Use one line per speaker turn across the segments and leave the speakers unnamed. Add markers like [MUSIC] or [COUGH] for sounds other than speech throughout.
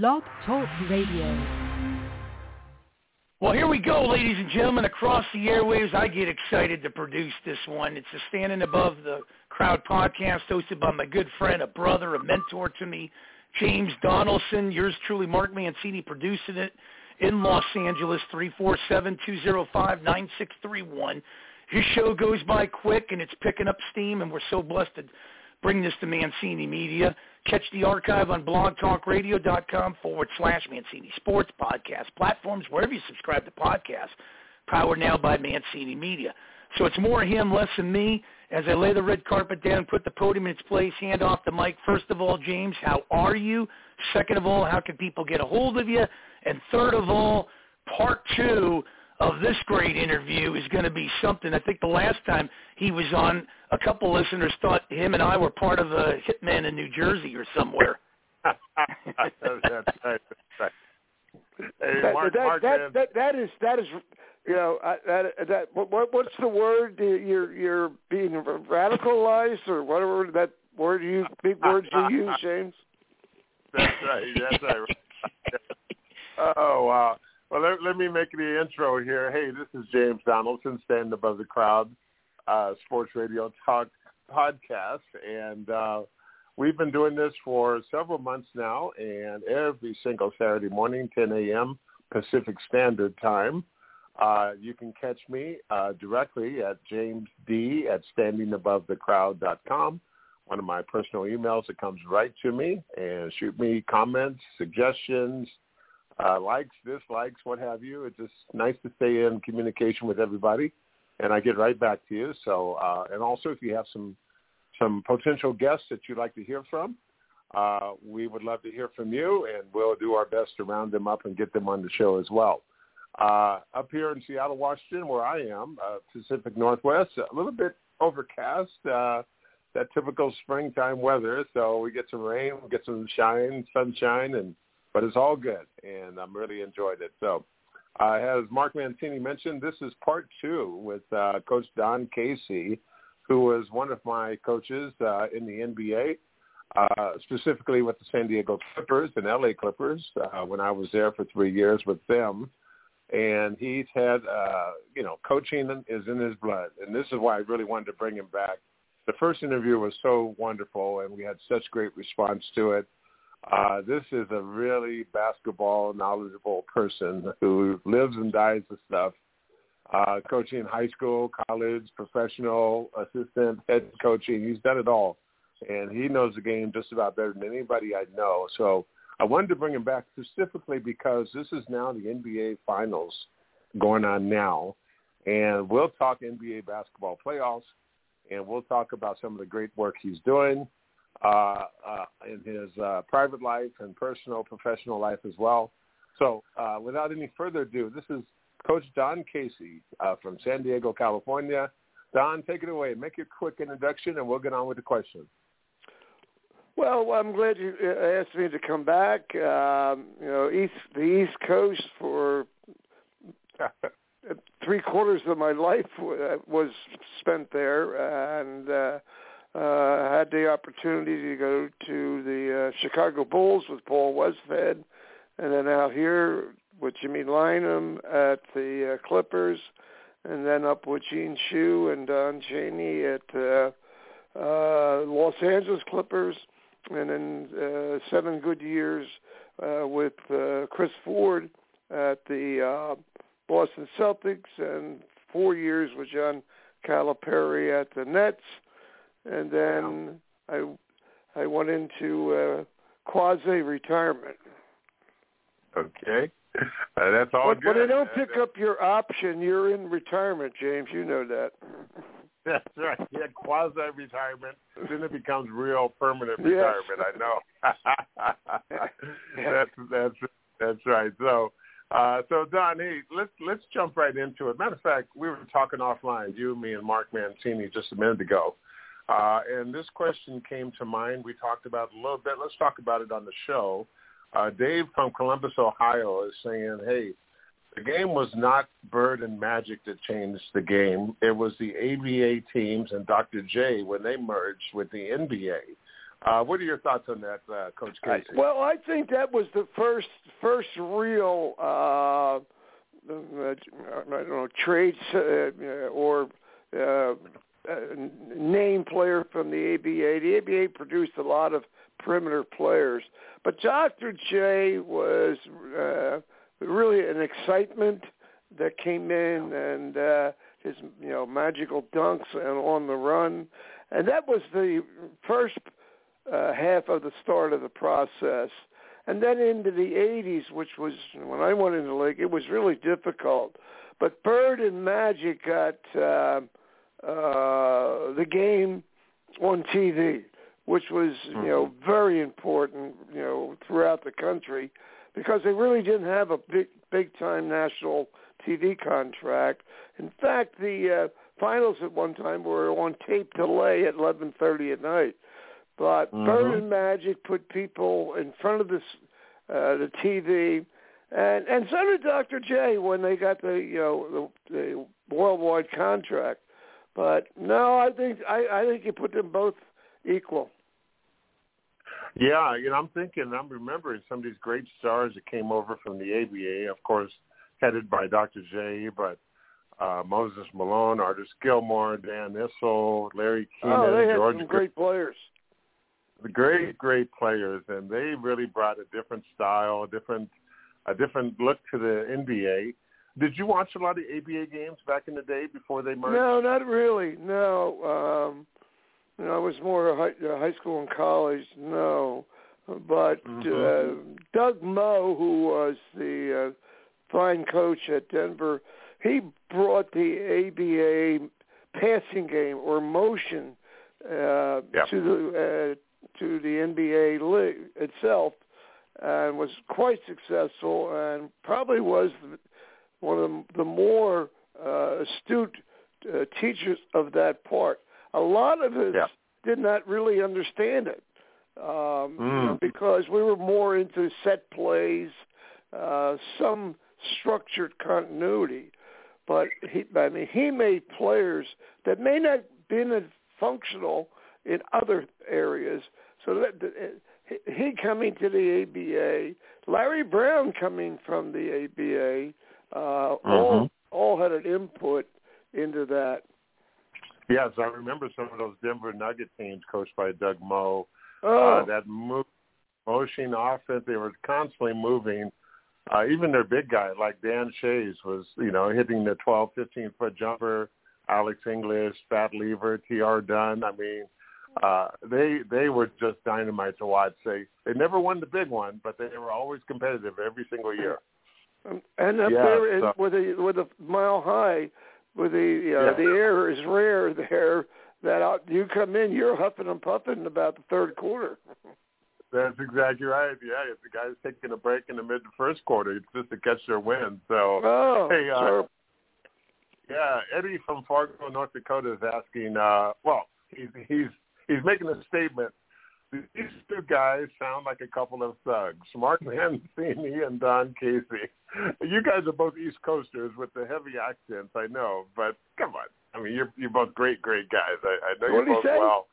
Blog Talk Radio.
Well, here we go, ladies and gentlemen. Across the airwaves, I get excited to produce this one. It's a Standing Above the Crowd podcast hosted by my good friend, a brother, a mentor to me, James Donaldson. Yours truly, Mark Mancini, producing it in Los Angeles, 347-205-9631. His show goes by quick, and it's picking up steam, and we're so blessed to bring this to Mancini Media. Catch the archive on blogtalkradio.com forward slash Mancini Sports Podcast platforms, wherever you subscribe to podcasts, powered now by Mancini Media. So it's more him, less than me. As I lay the red carpet down, put the podium in its place, hand off the mic. First of all, James, how are you? Second of all, how can people get a hold of you? And third of all, part two of this great interview is going to be something. I think the last time he was on, a couple listeners thought him and I were part of a hitman in New Jersey or somewhere.
That's right. That's
that, that,
Mark,
that,
man.
Uh, that, that is that is you know I- that that what what's the word you're you're being radicalized or whatever that word you big words you use James
That's right. That's right. [LAUGHS] oh wow. Well, let, let me make the intro here. Hey, this is James Donaldson, standing above the crowd, uh, sports radio talk podcast, and uh, we've been doing this for several months now. And every single Saturday morning, 10 a.m. Pacific Standard Time, uh, you can catch me uh, directly at James D at standingabovethecrowd.com. One of my personal emails that comes right to me, and shoot me comments, suggestions uh, likes, dislikes, what have you. It's just nice to stay in communication with everybody, and I get right back to you. So, uh, and also if you have some some potential guests that you'd like to hear from, uh, we would love to hear from you, and we'll do our best to round them up and get them on the show as well. Uh, up here in Seattle, Washington, where I am, uh, Pacific Northwest, a little bit overcast. Uh, that typical springtime weather. So we get some rain, we get some shine, sunshine, and but it's all good, and I'm really enjoyed it. So, uh, as Mark Mancini mentioned, this is part two with uh, Coach Don Casey, who was one of my coaches uh, in the NBA, uh, specifically with the San Diego Clippers and LA Clippers uh, when I was there for three years with them. And he's had, uh, you know, coaching is in his blood, and this is why I really wanted to bring him back. The first interview was so wonderful, and we had such great response to it. Uh, this is a really basketball knowledgeable person who lives and dies the stuff. Uh, coaching high school, college, professional, assistant, head coaching. He's done it all. And he knows the game just about better than anybody I know. So I wanted to bring him back specifically because this is now the NBA Finals going on now. And we'll talk NBA basketball playoffs, and we'll talk about some of the great work he's doing uh, uh, in his uh, private life and personal, professional life as well. So uh, without any further ado, this is Coach Don Casey uh, from San Diego, California. Don, take it away. Make your quick introduction, and we'll get on with the question.
Well, I'm glad you uh, asked me to come back. Um, you know, east the East Coast for [LAUGHS] three quarters of my life was spent there, and uh, uh, had the opportunity to go to the uh, Chicago Bulls with Paul Westphal, and then out here with Jimmy Lynam at the uh, Clippers, and then up with Gene Shue and Don Chaney at uh, uh, Los Angeles Clippers, and then uh, seven good years uh, with uh, Chris Ford at the uh, Boston Celtics, and four years with John Calipari at the Nets and then I I went into uh, quasi retirement.
Okay, [LAUGHS] uh, that's all
When,
good.
when they don't pick up your option, you're in retirement, James. You know that. [LAUGHS]
That's right. Yeah, quasi retirement. Then it becomes real permanent
Yes.
retirement. I know. [LAUGHS] that's that's that's right. So, uh, so Don, hey, let's let's jump right into it. Matter of fact, we were talking offline, you, me, and Mark Mancini, just a minute ago, uh, and this question came to mind. We talked about it a little bit. Let's talk about it on the show. Uh, Dave from Columbus, Ohio, is saying, "Hey, the game was not Bird and Magic that changed the game. It was the ABA teams and Dr. J when they merged with the NBA. Uh, what are your thoughts on that, uh, Coach Casey?
I, well, I think that was the first first real uh, I don't know trade uh, or uh, name player from the ABA. The ABA produced a lot of perimeter players, but Dr. J was uh, really an excitement that came in and uh, his you know magical dunks and on the run, and that was the first uh, half of the start of the process. And then into the 80s, which was when I went into the league, it was really difficult. But Bird and Magic got uh, uh, the game on TV, which was you know
Mm-hmm.
very important you know throughout the country because they really didn't have a big big time national TV contract. In fact, the uh, finals at one time were on tape delay at 11:30 at night. But
Mhm.
Bird and Magic put people in front of this uh, the TV, and and so did Dr. J when they got the you know the, the worldwide contract. But no, I think I, I think you put them both equal.
Yeah, you know, I'm thinking, I'm remembering some of these great stars that came over from the ABA, of course, headed by Dr. J, but uh, Moses Malone, Artis Gilmore, Dan Issel, Larry Kenon,
oh, they had
George
some great players.
the great, great players, and they really brought a different style, a different, a different look to the NBA. Did you watch a lot of ABA games back in the day before they merged?
No, not really. No, um, you know, I was more high, uh, high school and college. No, but
Mhm.
uh, Doug Moe, who was the uh, fine coach at Denver, he brought the ABA passing game or motion uh,
Yeah.
to the uh, to the NBA league itself, and was quite successful, and probably was one of the, the more uh, astute uh, teachers of that part. A lot of us
Yeah.
did not really understand it um, you know,
Mm.
because we were more into set plays, uh, some structured continuity. But he, I mean, he made players that may not been as functional in other areas. So that, that he- he coming to the ABA, Larry Brown coming from the Uh, all
Mhm.
all had an input into that.
Yes, I remember some of those Denver Nugget teams coached by Doug Moe.
Oh,
Uh, that move, motion offense, they were constantly moving. Uh, even their big guy, like Dan Schayes, was, you know, hitting the 12, 15-foot jumper. Alex English, Fat Lever, T.R. Dunn. I mean, uh, they they were just dynamite to watch. They they never won the big one, but they were always competitive every single year.
Um, and up
Yeah,
there
so-
with a with a mile high, with the uh,
Yeah.
the air is rare there. That out, you come in, you're huffing and puffing about the third quarter.
That's exactly right. Yeah, if the guy's taking a break in the mid to first quarter, it's just to catch their wind. So
Oh,
Hey, uh,
sure.
Yeah, Eddie from Fargo, North Dakota is asking. Uh, well, he's he's he's making a statement. These two guys sound like a couple of thugs, Mark Mancini and Don Casey. You guys are both East Coasters with the heavy accents, I know, but come on. I mean, you're you're both great, great guys. I, I know
What'd
you both well.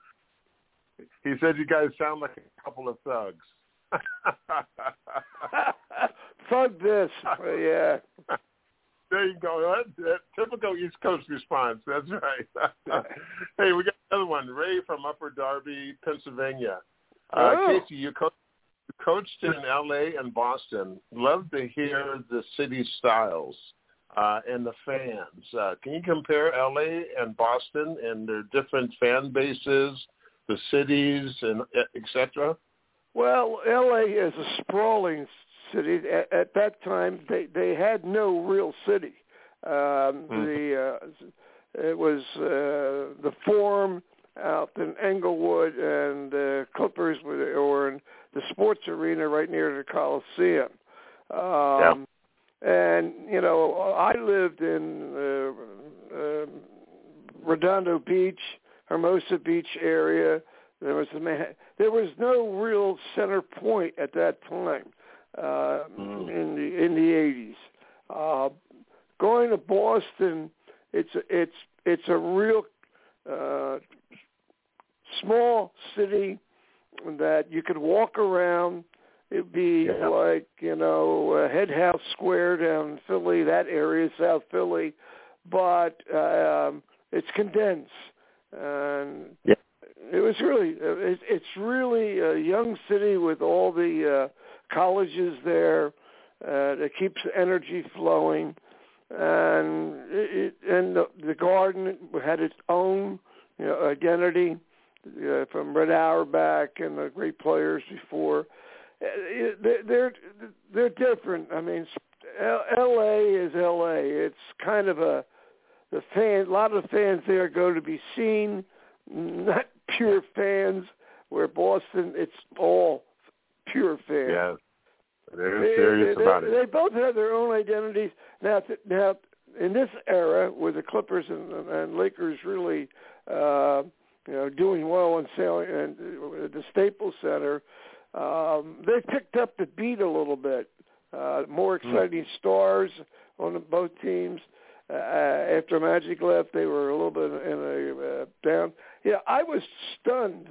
He said you guys sound like a couple of thugs. [LAUGHS] [LAUGHS]
Fuck this. [LAUGHS] Yeah.
There you go. That, that typical East Coast response. That's right. [LAUGHS] [LAUGHS] hey, we got another one. Ray from Upper Darby, Pennsylvania. Uh,
Oh.
Casey, you, co- you coached in L.A. and Boston. Love to hear the city styles uh, and the fans. Uh, can you compare L.A. and Boston and their different fan bases, the cities, and et cetera?
Well, L.A. is a sprawling city. At, at that time, they they had no real city. Um, The uh, it was uh, the Forum out in Inglewood, and the Clippers were, were in the sports arena right near the Coliseum. Um, And you know, I lived in uh, uh, Redondo Beach, Hermosa Beach area. There was a man, there was no real center point at that time uh,
Mm.
in the in the eighties. Uh, going to Boston, it's a, it's it's a real uh, small city. that you could walk around. It'd be
Yeah.
like you know uh, Head House Square down in Philly, that area, South Philly, but um, it's condensed. And
Yeah.
it was really it, it's really a young city with all the uh, colleges there. Uh, that keeps energy flowing, and it, and the, the garden had its own you know identity uh, from Red Auerbach and the great players before. Uh, They're they're different. I mean, L.A. is L.A. It's kind of a the fan. A lot of fans there go to be seen, not pure fans. Where Boston, it's all pure fans.
Yes. They're
They-
serious
they,
about
they,
it.
They both have their own identities. Now, th- now in this era, where the Clippers and, and Lakers really, uh, you know, doing well and sailing and uh, the Staples Center, um, they picked up the beat a little bit. Uh, more exciting stars on the, both teams. Uh, after Magic left, they were a little bit in a uh, down. Yeah, I was stunned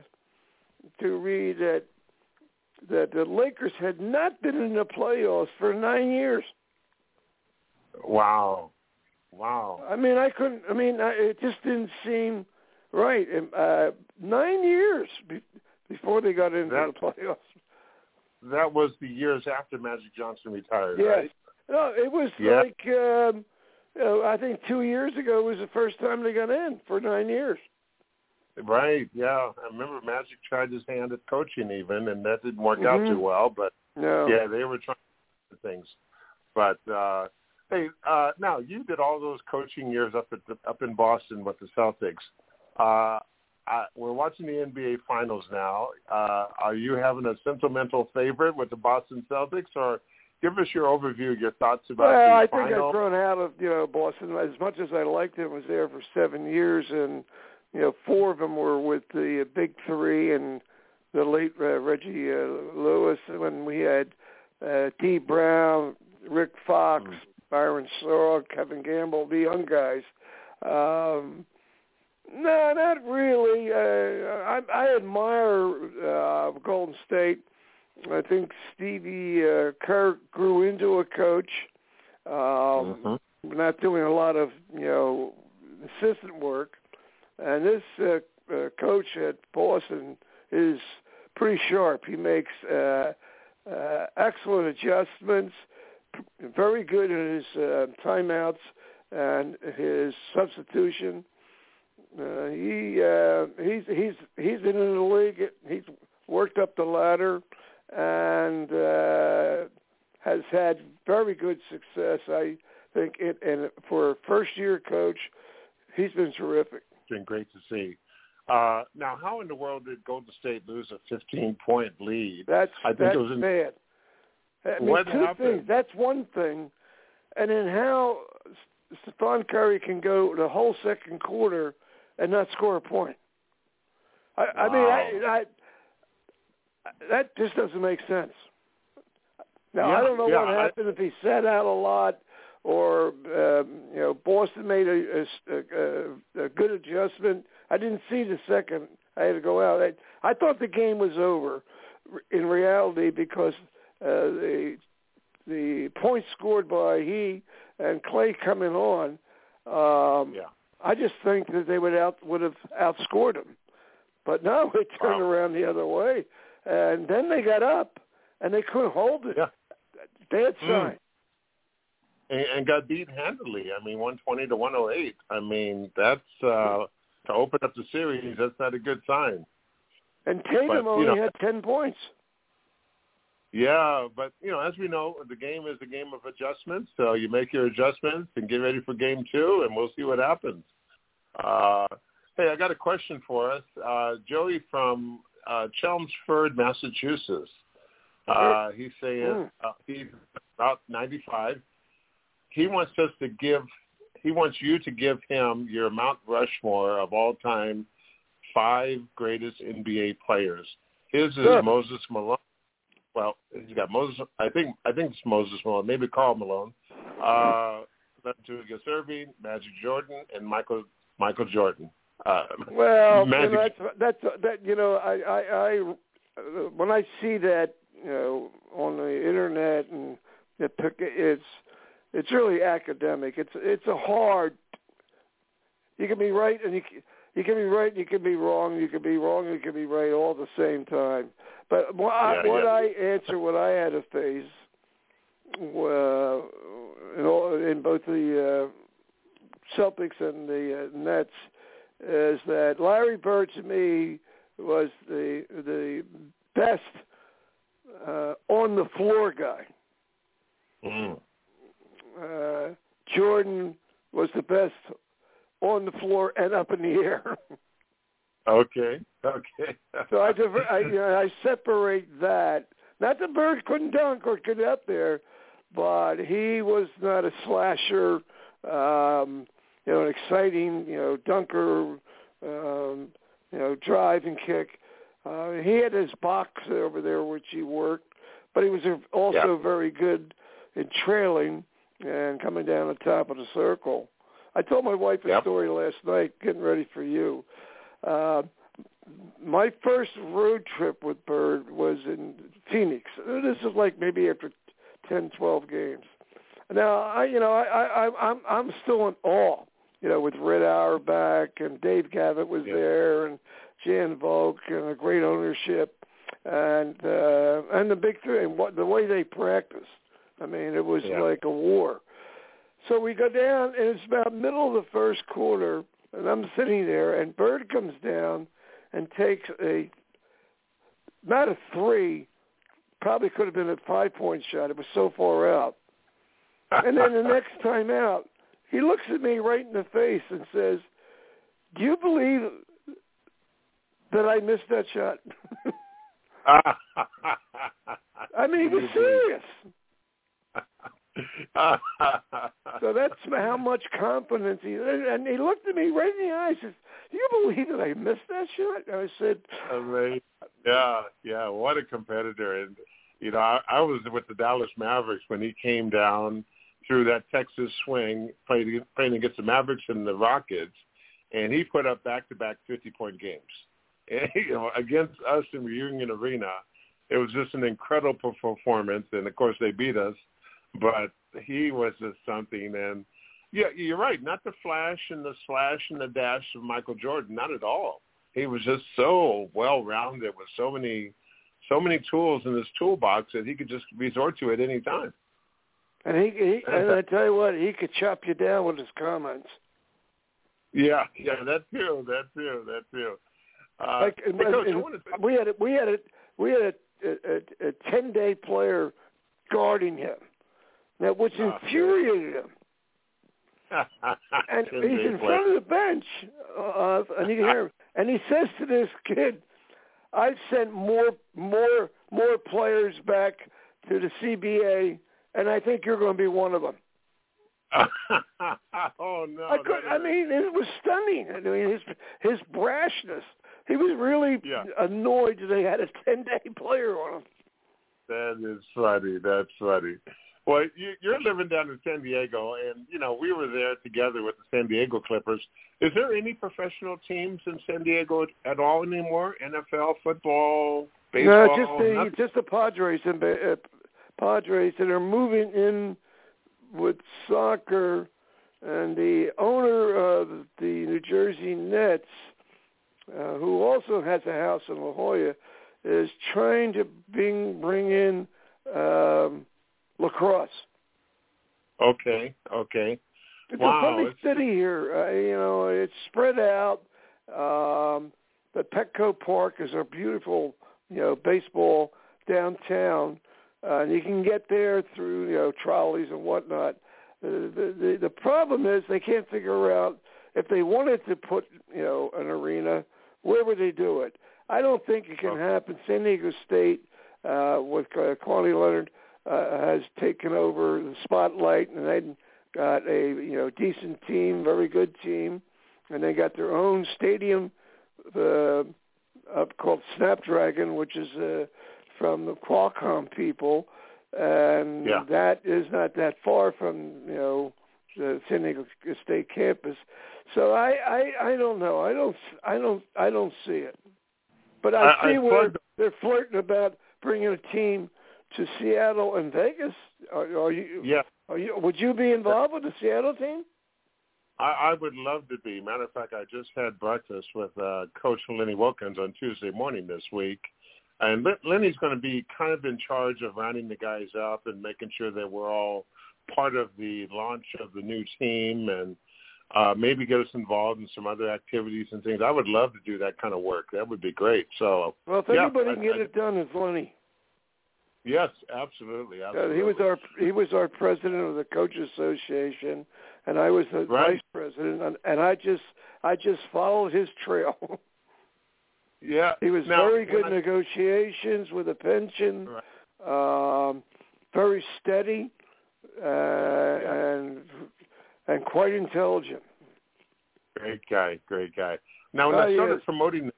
to read that that the Lakers had not been in the playoffs for nine years.
Wow. Wow.
I mean, I couldn't. I mean, I, it just didn't seem right. And, uh, nine years be, before they got into
That-
the playoffs.
That was the years after Magic Johnson retired,
Yes.
right?
No, it was
Yeah.
like um, uh, I think two years ago was the first time they got in for nine years.
Right, yeah. I remember Magic tried his hand at coaching even, and that didn't work out
Mhm.
too well. But
No.
yeah, they were trying things. But uh, hey, uh, now you did all those coaching years up at the, up in Boston with the Celtics. Uh, I, we're watching the NBA Finals now. Uh, are you having a sentimental favorite with the Boston Celtics, or give us your overview, your thoughts about
Well, I think? I've grown out of you know Boston as much as I liked him. Was there for seven years, and you know four of them were with the big three and the late uh, Reggie uh, Lewis when we had uh, Dee Brown, Rick Fox,
Mm.
Byron Sorg, Kevin Gamble, the young guys. Um, no, not really. Uh, I, I admire uh, Golden State. I think Stevie uh, Kerr grew into a coach. Um,
Mhm.
Not doing a lot of you know assistant work, and this uh, uh, coach at Boston is pretty sharp. He makes uh, uh, excellent adjustments. Very good in his uh, timeouts and his substitution. Uh, he uh, he's he's he's been in the league. He's worked up the ladder and uh, has had very good success. I think, it, and for a first-year coach, he's been terrific.
Been great to see. Uh, now, how in the world did Golden State lose a 15-point lead?
That's
I think
that's
it was in-
bad. I mean,
What
two
happened?
things. That's one thing, and then how Stephen Curry can go the whole second quarter and not score a point. I, I mean, I, I that just doesn't make sense. Now I don't know
yeah,
what
I-
happened if he sat out a lot, or um, you know Boston made a, a, a, a good adjustment. I didn't see the second. I had to go out. I, I thought the game was over in reality because uh, the the points scored by he and Clay coming on. Um,
Yeah.
I just think that they would out would have outscored them, but no, it turned
Wow.
around the other way, and then they got up and they couldn't hold it.
Yeah.
Bad
Mm. And, and got beat handily. I mean, 120 to 108. I mean, that's uh, to open up the series. That's not a good sign.
And Tatum
But, you
only
know-
had ten points.
Yeah, but you know, as we know, the game is a game of adjustments. So you make your adjustments and get ready for game two, and we'll see what happens. Uh, hey, I got a question for us. Uh, Joey from uh, Chelmsford, Massachusetts. Uh, he's saying
Mm.
uh, he's about 95. He wants us to give. He wants you to give him your Mount Rushmore of all time five greatest NBA players. His is. Moses Malone. Well, he's got Moses. I think I think it's Moses Malone. Maybe Karl Malone. Uh, Gus Irving, Magic Jordan, and Michael Michael Jordan. Uh,
Well, you [LAUGHS]
Magic.
know, that's that's that. You know, I I I when I see that, you know, on the internet and it, it's it's really academic. It's it's a hard. You can be right and you you can be right and you can be wrong. You can be wrong and you can be right all at the same time. But what,
yeah,
I, what
yeah.
I answer, what I had to face, uh, in, all, in both the uh, Celtics and the uh, Nets, is that Larry Bird to me was the the best uh, on the floor guy.
Mm.
Uh, Jordan was the best on the floor and up in the air. [LAUGHS]
Okay. Okay.
so I, diver- I, you know, I separate that. Not that Bird couldn't dunk or get up there, but he was not a slasher. Um, you know, an exciting, you know, dunker. Um, you know, drive and kick. Uh, he had his box over there which he worked, but he was also
Yeah.
very good in trailing and coming down the top of the circle. I told my wife a
Yep.
story last night, getting ready for you. Uh, my first road trip with Bird was in Phoenix. This is like maybe after ten, twelve games. Now, I, you know, I, I, I'm, I'm still in awe. You know, with Red Auerbach and Dave Gavitt was
Yeah.
there, and Jan Volk and a great ownership, and uh, and the big three, and what the way they practiced. I mean, it was
Yeah.
like a war. So we go down, and it's about middle of the first quarter, and I'm sitting there, and Bird comes down and takes a not a three, probably could have been a five point shot. It was so far out. And then the next [LAUGHS] time out, he looks at me right in the face and says, "Do you believe that I missed that shot?" [LAUGHS] I mean, he was serious. [LAUGHS] So that's how much confidence he and he looked at me right in the eyes and says, Do you believe that I missed that shot? And I said,
Amazing. Yeah, yeah. What a competitor! And you know, I, I was with the Dallas Mavericks when he came down through that Texas swing, playing playing against the Mavericks and the Rockets, and he put up back-to-back fifty-point games. [LAUGHS] And, you know, against us in Reunion Arena, it was just an incredible performance. And of course, they beat us, but he was just something. And yeah, you're right. Not the flash and the slash and the dash of Michael Jordan. Not at all. He was just so well-rounded with so many, so many tools in his toolbox that he could just resort to at any time.
and he, he and I tell you what, he could chop you down with his comments.
Yeah, yeah, that too, that too, that too. Uh,
Like
hey, Coach,
we had a, we had a we had a, a, a ten day player guarding him, now which
Oh,
infuriated him. [LAUGHS] and he's in front of the bench, uh, and you can hear him, and he says to this kid, "I've sent more, more, more players back to the CBA, and I think you're going to be one of them." [LAUGHS]
oh no!
I could, I mean, it was stunning. I mean, his his brashness. He was really
Yeah.
annoyed that they had a ten day player on him.
That is funny. That's funny. Well, you, you're living down in San Diego, and you know we were there together with the San Diego Clippers. Is there any professional teams in San Diego at all anymore? NFL, football, baseball?
No, just the
nothing?
just the Padres and uh, Padres that are moving in with soccer, and the owner of the New Jersey Nets, uh, who also has a house in La Jolla, is trying to bring bring in um, lacrosse.
Okay, okay.
It's
Wow,
a funny
it's-
city here. Uh, you know, it's spread out. Um, the Petco Park is a beautiful, you know, baseball downtown. Uh, and you can get there through, you know, trolleys and whatnot. The, the the the problem is they can't figure out if they wanted to put, you know, an arena, where would they do it? I don't think it can
Okay.
happen. San Diego State uh, with uh, Connie Leonard uh, has taken over the spotlight, and they got a you know decent team, very good team, and they got their own stadium uh, up called Snapdragon, which is uh, from the Qualcomm people, and
Yeah.
that is not that far from you know the San Diego State campus. So I, I I don't know. I don't I don't I don't see it. But I,
I-
see
I
where they're flirting about bringing a team to Seattle and Vegas. Are, are you?
Yeah,
Are you? Would you be involved with the Seattle team?
I, I would love to be. Matter of fact, I just had breakfast with uh, Coach Lenny Wilkens on Tuesday morning this week, and Len- Lenny's going to be kind of in charge of rounding the guys up and making sure that we're all part of the launch of the new team and uh, maybe get us involved in some other activities and things. I would love to do that kind of work. That would be great. So,
Well, if
Yeah,
anybody
I-
can get
I-
it done, it's Lenny.
Yes, absolutely, absolutely.
he was our he was our president of the coaches association, and I was the
Right.
vice president, and, and I just I just followed his trail. [LAUGHS]
yeah.
he was
Now,
very good
I-
negotiations with a pension,
Right.
um, very steady, uh, and and quite intelligent.
Great guy, great guy. Now, when
Oh,
I started
yes.
promoting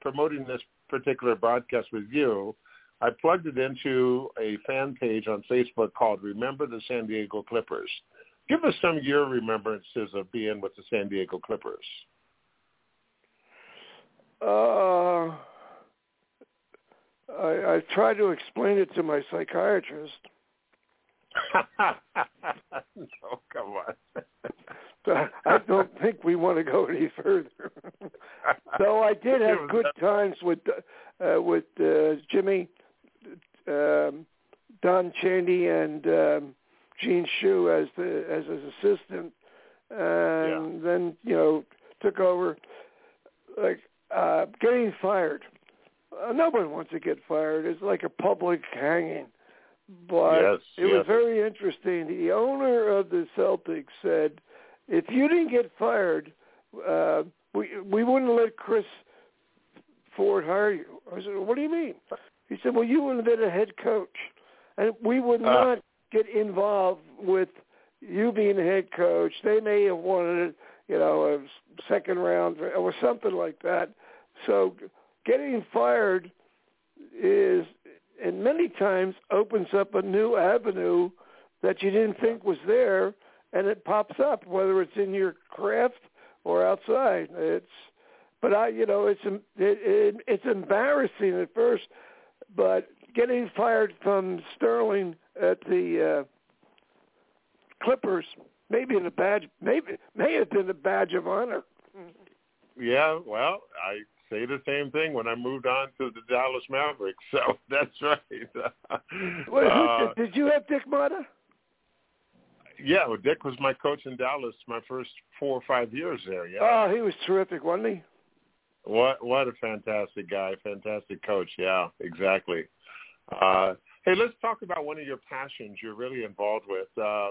promoting this particular broadcast with you, I plugged it into a fan page on Facebook called "Remember the San Diego Clippers." Give us some of your remembrances of being with the San Diego Clippers.
Uh, I, I tried to explain it to my psychiatrist. [LAUGHS] [LAUGHS]
no, come on.
I don't think we want to go any further. [LAUGHS] Though I did have good times with uh, with uh, Jimmy, um, Don Chaney, and um, Gene Shue as the as his assistant, and then you know took over. Like uh, getting fired, uh, nobody wants to get fired. It's like a public hanging. But
Yes,
it was very interesting. The owner of the Celtics said, "If you didn't get fired, uh, we we wouldn't let Chris Ford hire you." I said, "What do you mean?" He said, "Well, you wouldn't have been a head coach, and we would
Uh.
not get involved with you being the head coach. They may have wanted, you know, a second round or something like that. So getting fired is, and many times opens up a new avenue that you didn't think was there, and it pops up, whether it's in your craft or outside. It's, but I, you know, it's it, it, it's embarrassing at first, but getting fired from Sterling at the uh, Clippers maybe in a badge, maybe may have been a badge of honor.
Yeah, well, I say the same thing when I moved on to the Dallas Mavericks. [LAUGHS] So that's right.
Wait, who,
Uh,
did you have Dick Motta?
yeah, well, Dick was my coach in Dallas my first four or five years there. Yeah.
Oh, he was terrific, wasn't he?
What what a fantastic guy, fantastic coach. Yeah, exactly. Uh, hey, let's talk about one of your passions you're really involved with, uh,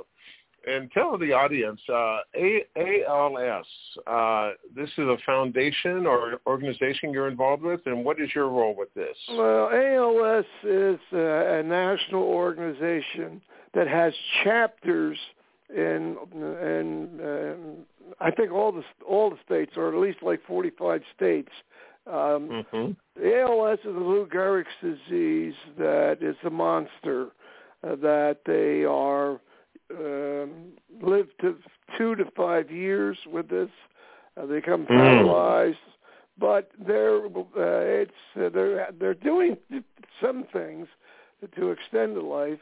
and tell the audience uh, A- ALS. Uh, this is a foundation or organization you're involved with, and what is your role with this?
Well, ALS is uh, a national organization that has chapters in in um, I think all the all the states, or at least like 45 states. Um,
hmm
The ALS is a Lou Gehrig's disease that is a monster. Uh, that they are um, live to two to five years with this. Uh, they become paralyzed, but they're uh, it's uh, they're they're doing some things to extend the life.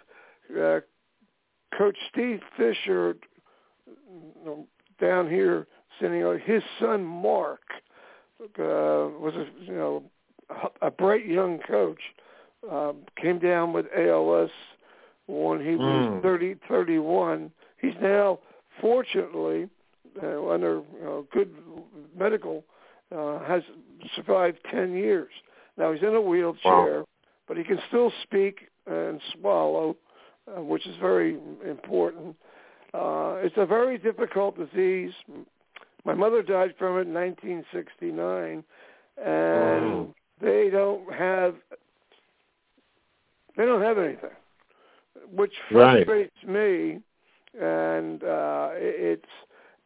Uh, Coach Steve Fisher down here, sitting on his son Mark uh, was a you know a bright young coach. Um, came down with ALS when he was
Mm.
thirty thirty one. He's now, fortunately, uh, under you know, good medical, uh, has survived 10 years. Now he's in a wheelchair, but he can still speak and swallow, uh, which is very important. Uh, it's a very difficult disease. My mother died from it in 1969, and
Mm.
they don't have they don't have anything, which
Right.
frustrates me. And uh, it's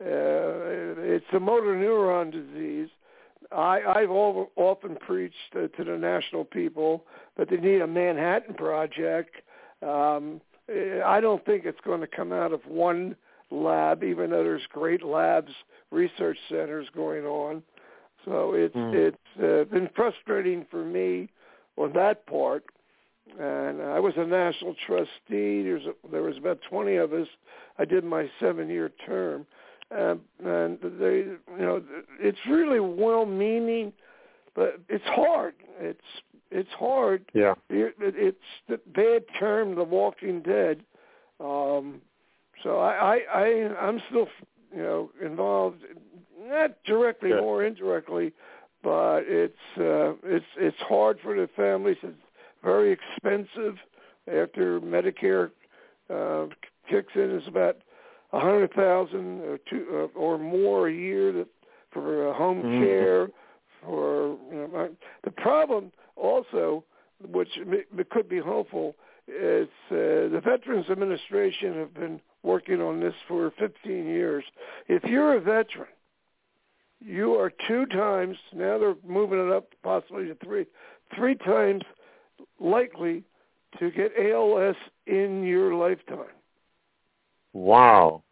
uh, it's a motor neuron disease. I, I've all, often preached uh, to the national people that they need a Manhattan Project. Um, I don't think it's going to come out of one lab, even though there's great labs, research centers going on. So it's
Mm.
it's uh, been frustrating for me on that part. And I was a national trustee. There's a, there was about 20 of us. I did my seven-year term, um, and they, you know, it's really well-meaning, but it's hard. It's it's hard.
Yeah.
It- It's the bad term, The Walking Dead. Um, so I, I, I, I'm still, you know, involved, not directly
Good.
or indirectly, but it's, uh, it's, it's hard for the families. It's very expensive after Medicare uh, kicks in. It's about a hundred thousand or two uh, or more a year that for uh, home
Mhm.
care. For you know, my, the problem also, which m- could be hopeful, is uh, the Veterans Administration have been working on this for 15 years. If you're a veteran, you are two times now they're moving it up possibly to three, three times likely to get ALS in your lifetime.
Wow.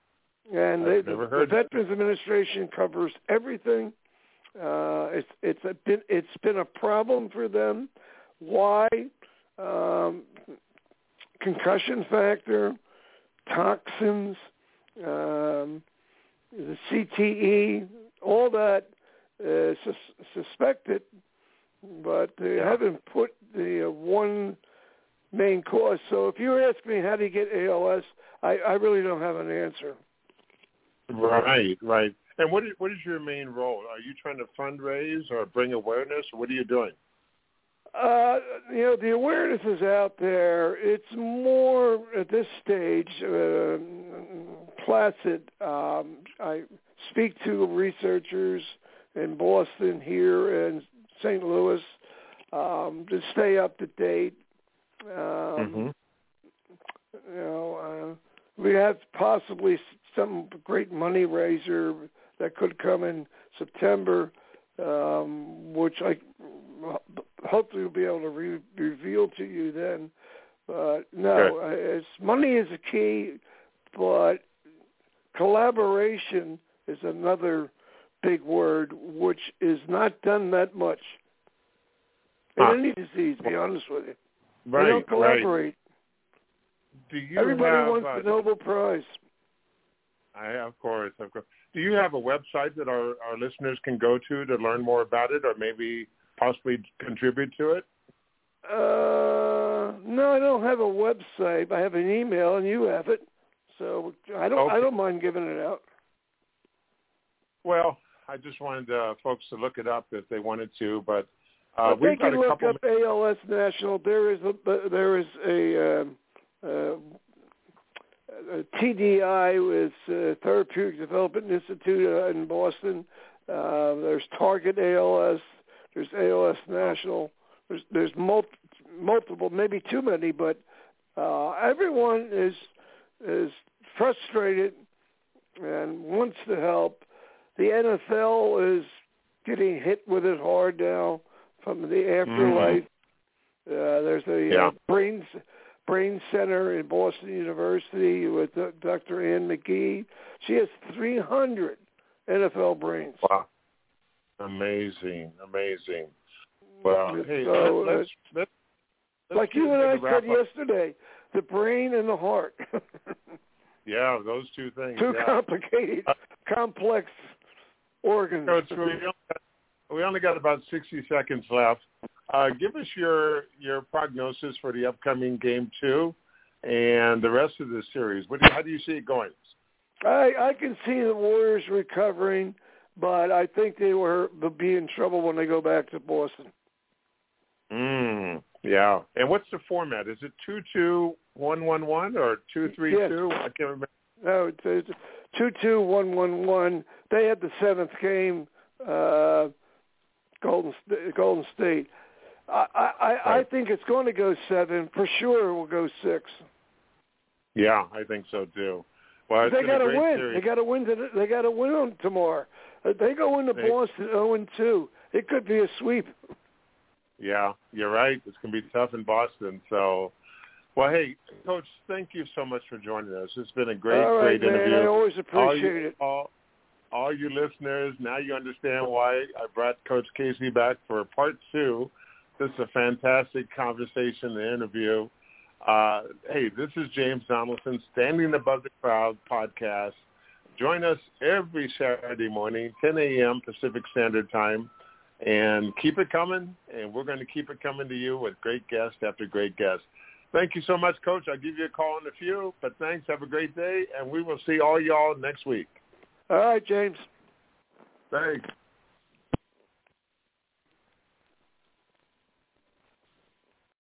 And
I've
they,
never
the,
heard
the Veterans Administration covers everything. Uh, it's it's a been it's been a problem for them. Why? Um, concussion factor, toxins, um, the CTE, all that uh, sus- suspected, but they haven't put the uh, one main cause. So if you ask me how do you get ALS, I, I really don't have an answer.
Right, right. And what is what is your main role? Are you trying to fundraise or bring awareness, or what are you doing?
Uh, you know, the awareness is out there. It's more at this stage uh, placid. Um, I speak to researchers in Boston, here, and St. Louis um, to stay up to date. Um, You know, uh, we have possibly some great money raiser that could come in September, um, which I hopefully will be able to re- reveal to you then. But no, uh, it's, money is a key, but collaboration is another big word, which is not done that much in
Huh.
any disease. To be honest with you,
Right,
they don't
right.
collaborate.
Do you
Everybody
have,
wants
uh,
the Nobel Prize.
I, of course, of course. Do you have a website that our, our listeners can go to to learn more about it, or maybe possibly contribute to it?
Uh, no, I don't have a website. I have an email, and you have it. So I don't. I don't mind giving it out.
Well, I just wanted uh, folks to look it up if they wanted to, but uh, we've got
can
a
look
couple.
up ALS National. There is a there is a, um, uh, a TDI with uh, Therapeutic Development Institute uh, in Boston. Uh, there's Target ALS. There's ALS National. There's there's mul- multiple, maybe too many, but uh, everyone is is frustrated and wants to help. The NFL is getting hit with it hard now from the afterlife. Uh, there's a
Yeah.
uh, brain brain center in Boston University with Dr. Ann McKee. She has 300 NFL brains.
Wow. Amazing, amazing. Well, hey,
So,
let, let's, let's, let's
like you and I
into the wrap
said
up.
yesterday, the brain and the heart. [LAUGHS]
Yeah, those two things.
Two
yeah.
complicated,
Uh,
complex organs.
Only, got, we only got about 60 seconds left. Uh, give us your your prognosis for the upcoming game two and the rest of the series. What do you, how do you see it going?
I I can see the Warriors recovering, but I think they were will be in trouble when they go back to Boston.
Mm, yeah. And what's the format? Is it two two one one one or two three two? I can't remember.
No, it's, it's two two one one one. They had the seventh game. Uh, Golden uh, Golden State. I I, I I think it's going to go seven for sure. It will go six.
Yeah, I think so too. Well,
they got to win.
series.
They got to win. To, they got to win on tomorrow. If they go into
They-
Boston zero and two. It could be a sweep.
Yeah, you're right. It's going to be tough in Boston. So, well, hey, Coach, thank you so much for joining us. It's been a great,
All right,
great
man.
interview.
I always
all
appreciate
you,
it.
All, all you listeners, now you understand why I brought Coach Casey back for part two. This is a fantastic conversation and interview. Uh, hey, this is James Donaldson, Standing Above the Crowd podcast. Join us every Saturday morning, 10 a.m. Pacific Standard Time, and keep it coming. And we're going to keep it coming to you with great guest after great guest. Thank you so much, Coach. I'll give you a call in a few, but thanks. Have a great day, and we will see all y'all next week.
All right, James.
Thanks.